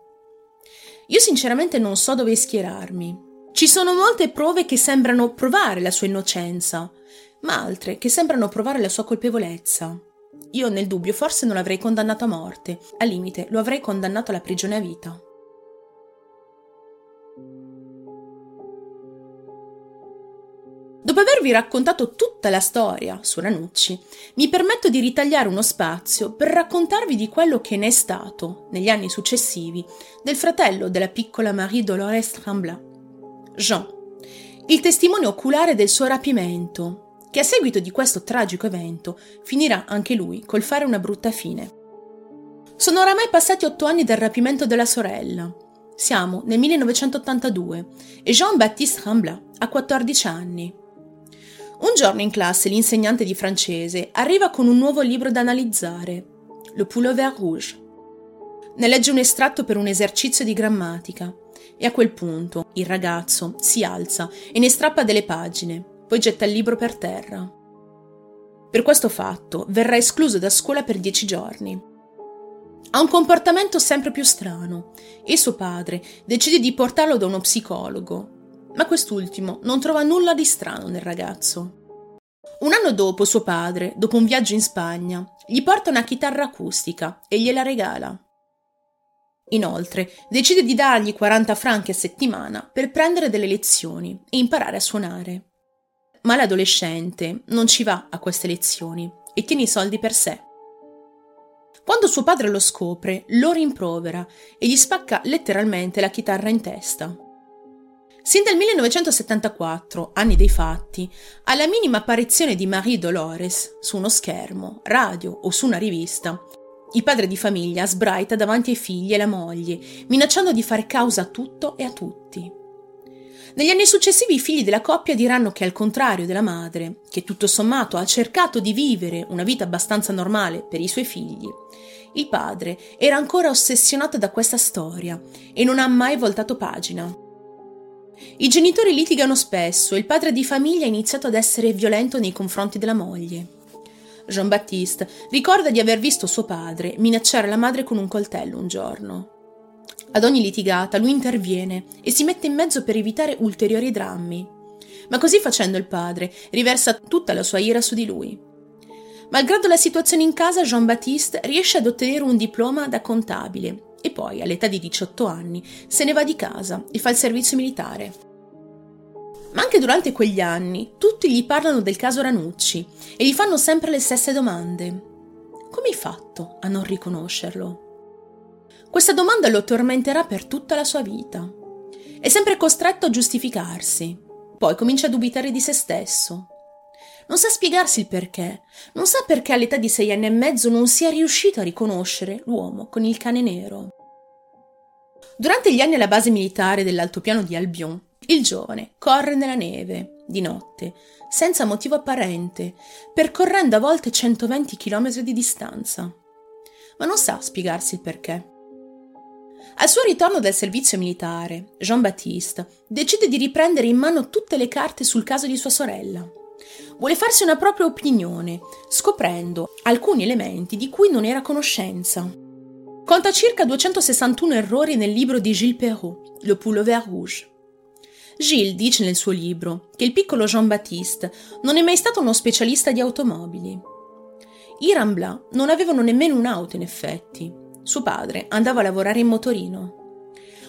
Io sinceramente non so dove schierarmi. Ci sono molte prove che sembrano provare la sua innocenza, ma altre che sembrano provare la sua colpevolezza. Io nel dubbio forse non l'avrei condannato a morte, al limite lo avrei condannato alla prigione a vita. Dopo avervi raccontato tutta la storia su Ranucci, mi permetto di ritagliare uno spazio per raccontarvi di quello che ne è stato, negli anni successivi, del fratello della piccola Marie Dolores Tremblat, Jean, il testimone oculare del suo rapimento, che a seguito di questo tragico evento finirà anche lui col fare una brutta fine. Sono oramai passati otto anni dal rapimento della sorella. Siamo nel 1982 e Jean-Baptiste Tremblat ha 14 anni. Un giorno in classe l'insegnante di francese arriva con un nuovo libro da analizzare, Le Pullover Rouge. Ne legge un estratto per un esercizio di grammatica e a quel punto il ragazzo si alza e ne strappa delle pagine, poi getta il libro per terra. Per questo fatto verrà escluso da scuola per dieci giorni. Ha un comportamento sempre più strano e suo padre decide di portarlo da uno psicologo, ma quest'ultimo non trova nulla di strano nel ragazzo. Un anno dopo suo padre, dopo un viaggio in Spagna, gli porta una chitarra acustica e gliela regala. Inoltre, decide di dargli 40 franchi a settimana per prendere delle lezioni e imparare a suonare. Ma l'adolescente non ci va a queste lezioni e tiene i soldi per sé. Quando suo padre lo scopre, lo rimprovera e gli spacca letteralmente la chitarra in testa. Sin dal 1974, anni dei fatti, alla minima apparizione di Marie Dolores su uno schermo, radio o su una rivista, il padre di famiglia sbraita davanti ai figli e alla moglie, minacciando di fare causa a tutto e a tutti. Negli anni successivi i figli della coppia diranno che al contrario della madre, che tutto sommato ha cercato di vivere una vita abbastanza normale per i suoi figli, il padre era ancora ossessionato da questa storia e non ha mai voltato pagina. I genitori litigano spesso e il padre di famiglia ha iniziato ad essere violento nei confronti della moglie. Jean-Baptiste ricorda di aver visto suo padre minacciare la madre con un coltello un giorno. Ad ogni litigata lui interviene e si mette in mezzo per evitare ulteriori drammi. Ma così facendo il padre riversa tutta la sua ira su di lui. Malgrado la situazione in casa, Jean-Baptiste riesce ad ottenere un diploma da contabile e poi, all'età di 18 anni, se ne va di casa e fa il servizio militare. Ma anche durante quegli anni tutti gli parlano del caso Ranucci e gli fanno sempre le stesse domande. Come hai fatto a non riconoscerlo? Questa domanda lo tormenterà per tutta la sua vita. È sempre costretto a giustificarsi. Poi comincia a dubitare di se stesso. Non sa spiegarsi il perché. Non sa perché all'età di sei anni e mezzo non sia riuscito a riconoscere l'uomo con il cane nero. Durante gli anni alla base militare dell'altopiano di Albion, il giovane corre nella neve, di notte, senza motivo apparente, percorrendo a volte 120 km di distanza. Ma non sa spiegarsi il perché. Al suo ritorno dal servizio militare, Jean-Baptiste decide di riprendere in mano tutte le carte sul caso di sua sorella. Vuole farsi una propria opinione, scoprendo alcuni elementi di cui non era a conoscenza. Conta circa 261 errori nel libro di Gilles Perrault, Le Pullover Rouge. Gilles dice nel suo libro che il piccolo Jean-Baptiste non è mai stato uno specialista di automobili. I Rambla non avevano nemmeno un'auto in effetti. Suo padre andava a lavorare in motorino.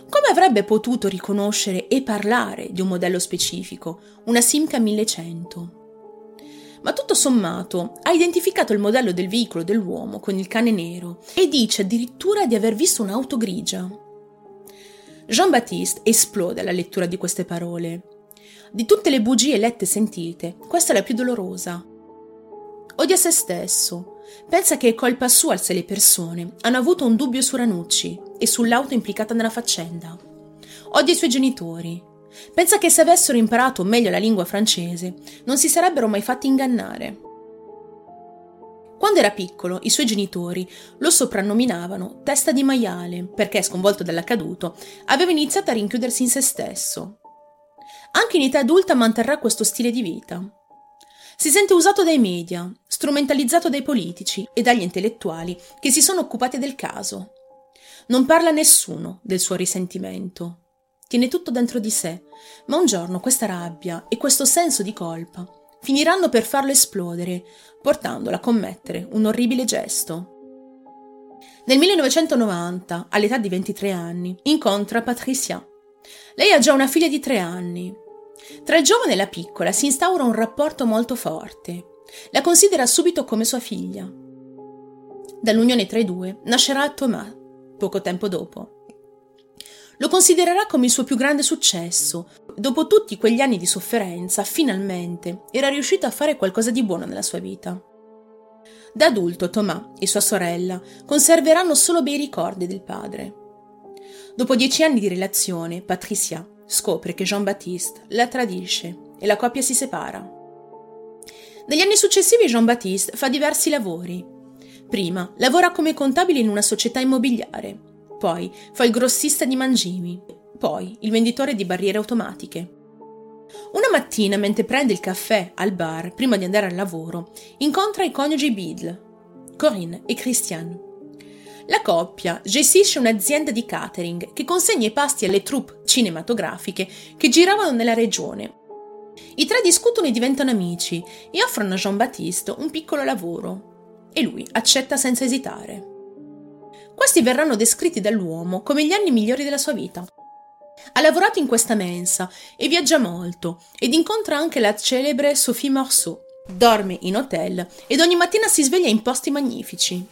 Come avrebbe potuto riconoscere e parlare di un modello specifico, una Simca 1100? ma tutto sommato ha identificato il modello del veicolo dell'uomo con il cane nero e dice addirittura di aver visto un'auto grigia. Jean-Baptiste esplode alla lettura di queste parole. Di tutte le bugie lette e sentite, questa è la più dolorosa. Odia se stesso. Pensa che è colpa sua se le persone hanno avuto un dubbio su Ranucci e sull'auto implicata nella faccenda. Odia i suoi genitori, Pensa che se avessero imparato meglio la lingua francese, non si sarebbero mai fatti ingannare. Quando era piccolo, i suoi genitori lo soprannominavano testa di maiale perché, sconvolto dall'accaduto, aveva iniziato a rinchiudersi in se stesso. Anche in età adulta manterrà questo stile di vita. Si sente usato dai media, strumentalizzato dai politici e dagli intellettuali che si sono occupati del caso. Non parla nessuno del suo risentimento tiene tutto dentro di sé, ma un giorno questa rabbia e questo senso di colpa finiranno per farlo esplodere, portandola a commettere un orribile gesto. Nel 1990, all'età di 23 anni, incontra Patricia. Lei ha già una figlia di tre anni. Tra il giovane e la piccola si instaura un rapporto molto forte. La considera subito come sua figlia. Dall'unione tra i due nascerà Thomas, poco tempo dopo. Lo considererà come il suo più grande successo. Dopo tutti quegli anni di sofferenza, finalmente era riuscito a fare qualcosa di buono nella sua vita. Da adulto Thomas e sua sorella conserveranno solo bei ricordi del padre. Dopo dieci anni di relazione, Patricia scopre che Jean-Baptiste la tradisce e la coppia si separa. Negli anni successivi Jean-Baptiste fa diversi lavori. Prima lavora come contabile in una società immobiliare, poi fa il grossista di mangimi, poi il venditore di barriere automatiche. Una mattina, mentre prende il caffè al bar prima di andare al lavoro, incontra i coniugi Bidle, Corinne e Christian. La coppia gestisce un'azienda di catering che consegna i pasti alle troupe cinematografiche che giravano nella regione. I tre discutono e diventano amici e offrono a Jean-Baptiste un piccolo lavoro e lui accetta senza esitare. Questi verranno descritti dall'uomo come gli anni migliori della sua vita. Ha lavorato in questa mensa e viaggia molto ed incontra anche la celebre Sophie Morceau. Dorme in hotel ed ogni mattina si sveglia in posti magnifici.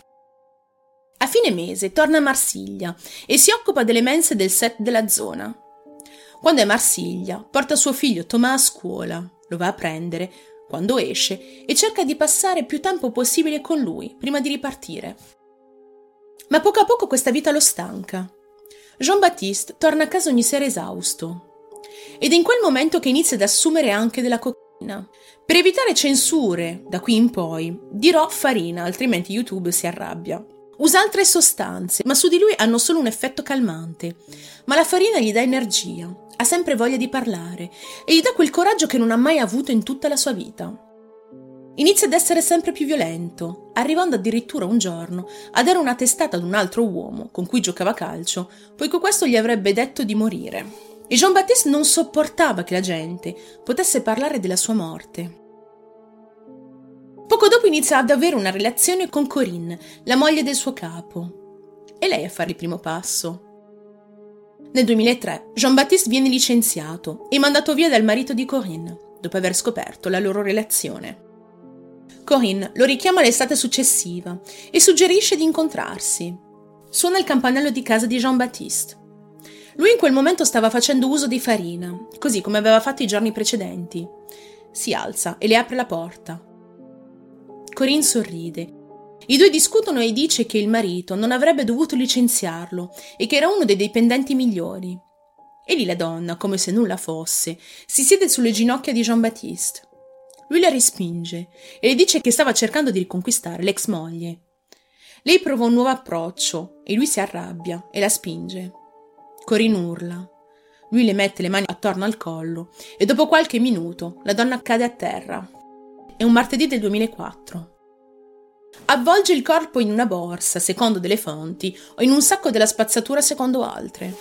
A fine mese torna a Marsiglia e si occupa delle mense del set della zona. Quando è a Marsiglia, porta suo figlio Thomas a scuola, lo va a prendere quando esce e cerca di passare più tempo possibile con lui prima di ripartire. Ma poco a poco questa vita lo stanca. Jean-Baptiste torna a casa ogni sera esausto. Ed è in quel momento che inizia ad assumere anche della cocaina. Per evitare censure, da qui in poi, dirò farina, altrimenti YouTube si arrabbia. Usa altre sostanze, ma su di lui hanno solo un effetto calmante. Ma la farina gli dà energia, ha sempre voglia di parlare e gli dà quel coraggio che non ha mai avuto in tutta la sua vita. Inizia ad essere sempre più violento, arrivando addirittura un giorno a dare una testata ad un altro uomo con cui giocava calcio, poiché questo gli avrebbe detto di morire. E Jean-Baptiste non sopportava che la gente potesse parlare della sua morte. Poco dopo inizia ad avere una relazione con Corinne, la moglie del suo capo. E lei a fare il primo passo. Nel 2003 Jean-Baptiste viene licenziato e mandato via dal marito di Corinne, dopo aver scoperto la loro relazione. Corinne lo richiama l'estate successiva e suggerisce di incontrarsi. Suona il campanello di casa di Jean-Baptiste. Lui in quel momento stava facendo uso di farina, così come aveva fatto i giorni precedenti. Si alza e le apre la porta. Corinne sorride. I due discutono e dice che il marito non avrebbe dovuto licenziarlo e che era uno dei dipendenti migliori. E lì la donna, come se nulla fosse, si siede sulle ginocchia di Jean-Baptiste. Lui la respinge e le dice che stava cercando di riconquistare l'ex moglie. Lei prova un nuovo approccio e lui si arrabbia e la spinge. Corinne urla. Lui le mette le mani attorno al collo e dopo qualche minuto la donna cade a terra. È un martedì del 2004. Avvolge il corpo in una borsa, secondo delle fonti, o in un sacco della spazzatura, secondo altre.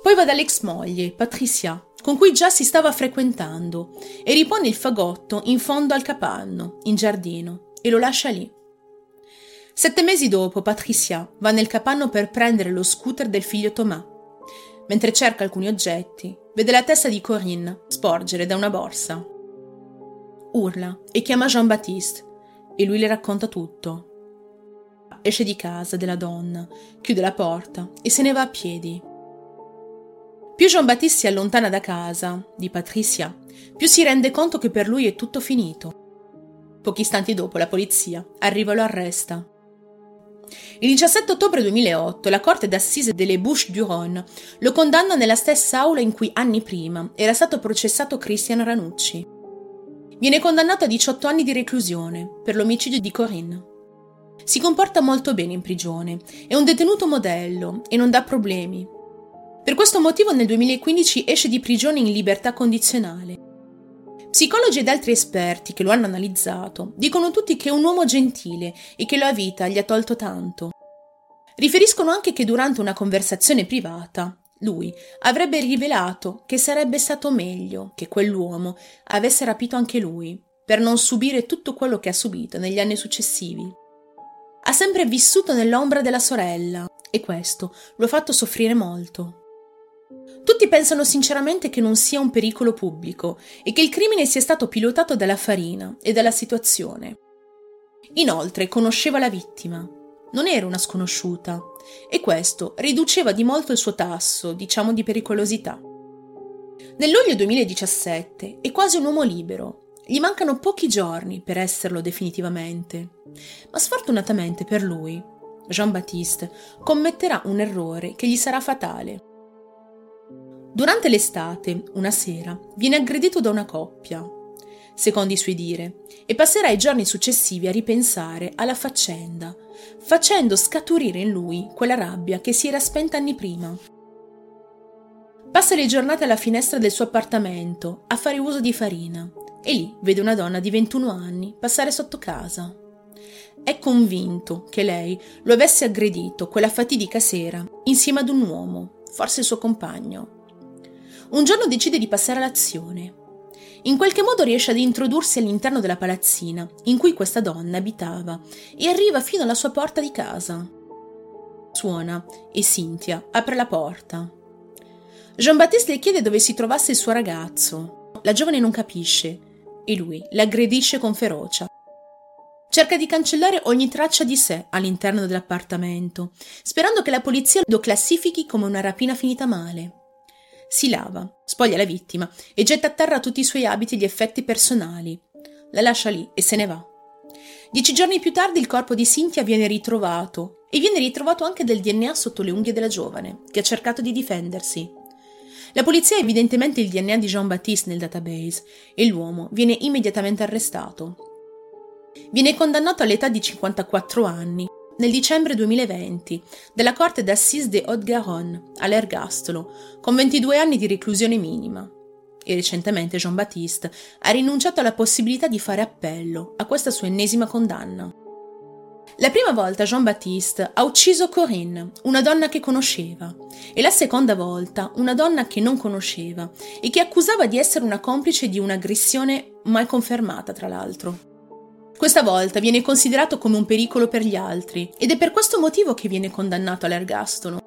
Poi va dall'ex moglie, Patricia, con cui già si stava frequentando, e ripone il fagotto in fondo al capanno, in giardino, e lo lascia lì. Sette mesi dopo, Patricia va nel capanno per prendere lo scooter del figlio Thomas. Mentre cerca alcuni oggetti, vede la testa di Corinne sporgere da una borsa. Urla e chiama Jean-Baptiste, e lui le racconta tutto. Esce di casa della donna, chiude la porta e se ne va a piedi. Più Jean-Baptiste si allontana da casa, di Patricia, più si rende conto che per lui è tutto finito. Pochi istanti dopo la polizia arriva e lo arresta. Il 17 ottobre 2008 la Corte d'Assise delle Bouches-du-Rhône lo condanna nella stessa aula in cui anni prima era stato processato Christian Ranucci. Viene condannato a 18 anni di reclusione per l'omicidio di Corinne. Si comporta molto bene in prigione, è un detenuto modello e non dà problemi, per questo motivo nel 2015 esce di prigione in libertà condizionale. Psicologi ed altri esperti che lo hanno analizzato dicono tutti che è un uomo gentile e che la vita gli ha tolto tanto. Riferiscono anche che durante una conversazione privata lui avrebbe rivelato che sarebbe stato meglio che quell'uomo avesse rapito anche lui, per non subire tutto quello che ha subito negli anni successivi. Ha sempre vissuto nell'ombra della sorella e questo lo ha fatto soffrire molto. Tutti pensano sinceramente che non sia un pericolo pubblico e che il crimine sia stato pilotato dalla farina e dalla situazione. Inoltre conosceva la vittima. Non era una sconosciuta e questo riduceva di molto il suo tasso, diciamo, di pericolosità. Nel luglio 2017 è quasi un uomo libero. Gli mancano pochi giorni per esserlo definitivamente. Ma sfortunatamente per lui, Jean-Baptiste commetterà un errore che gli sarà fatale. Durante l'estate, una sera, viene aggredito da una coppia, secondo i suoi dire, e passerà i giorni successivi a ripensare alla faccenda, facendo scaturire in lui quella rabbia che si era spenta anni prima. Passa le giornate alla finestra del suo appartamento a fare uso di farina e lì vede una donna di 21 anni passare sotto casa. È convinto che lei lo avesse aggredito quella fatidica sera insieme ad un uomo, forse il suo compagno. Un giorno decide di passare all'azione. In qualche modo riesce ad introdursi all'interno della palazzina in cui questa donna abitava e arriva fino alla sua porta di casa. Suona e Cynthia apre la porta. Jean-Baptiste le chiede dove si trovasse il suo ragazzo. La giovane non capisce e lui l'aggredisce con ferocia. Cerca di cancellare ogni traccia di sé all'interno dell'appartamento, sperando che la polizia lo classifichi come una rapina finita male si lava, spoglia la vittima e getta a terra tutti i suoi abiti e gli effetti personali. La lascia lì e se ne va. Dieci giorni più tardi il corpo di Cynthia viene ritrovato e viene ritrovato anche del DNA sotto le unghie della giovane, che ha cercato di difendersi. La polizia ha evidentemente il DNA di Jean-Baptiste nel database e l'uomo viene immediatamente arrestato. Viene condannato all'età di 54 anni nel dicembre 2020 della Corte d'Assise de Haute-Garonne all'ergastolo, con 22 anni di reclusione minima. E recentemente Jean-Baptiste ha rinunciato alla possibilità di fare appello a questa sua ennesima condanna. La prima volta Jean-Baptiste ha ucciso Corinne, una donna che conosceva, e la seconda volta una donna che non conosceva e che accusava di essere una complice di un'aggressione mai confermata, tra l'altro. Questa volta viene considerato come un pericolo per gli altri ed è per questo motivo che viene condannato all'ergastolo.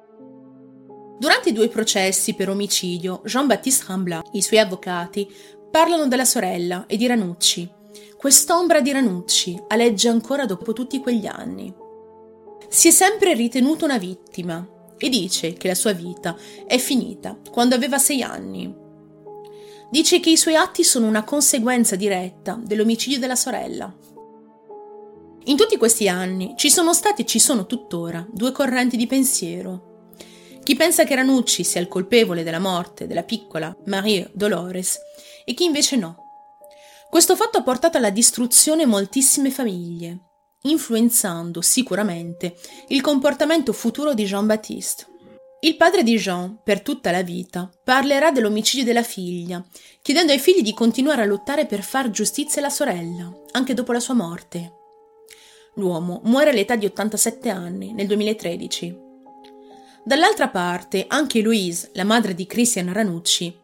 Durante i due processi per omicidio, Jean-Baptiste Ramblat e i suoi avvocati parlano della sorella e di Ranucci. Quest'ombra di Ranucci aleggia ancora dopo tutti quegli anni. Si è sempre ritenuto una vittima e dice che la sua vita è finita quando aveva sei anni. Dice che i suoi atti sono una conseguenza diretta dell'omicidio della sorella. In tutti questi anni ci sono stati e ci sono tuttora due correnti di pensiero. Chi pensa che Ranucci sia il colpevole della morte della piccola Marie Dolores e chi invece no. Questo fatto ha portato alla distruzione moltissime famiglie, influenzando sicuramente il comportamento futuro di Jean-Baptiste. Il padre di Jean, per tutta la vita, parlerà dell'omicidio della figlia, chiedendo ai figli di continuare a lottare per far giustizia alla sorella, anche dopo la sua morte. L'uomo muore all'età di 87 anni nel 2013. Dall'altra parte, anche Louise, la madre di Christian Ranucci,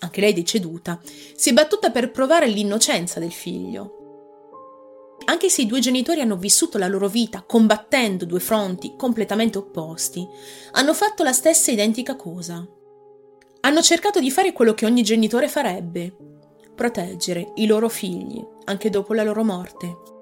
anche lei deceduta, si è battuta per provare l'innocenza del figlio. Anche se i due genitori hanno vissuto la loro vita combattendo due fronti completamente opposti, hanno fatto la stessa identica cosa. Hanno cercato di fare quello che ogni genitore farebbe, proteggere i loro figli anche dopo la loro morte.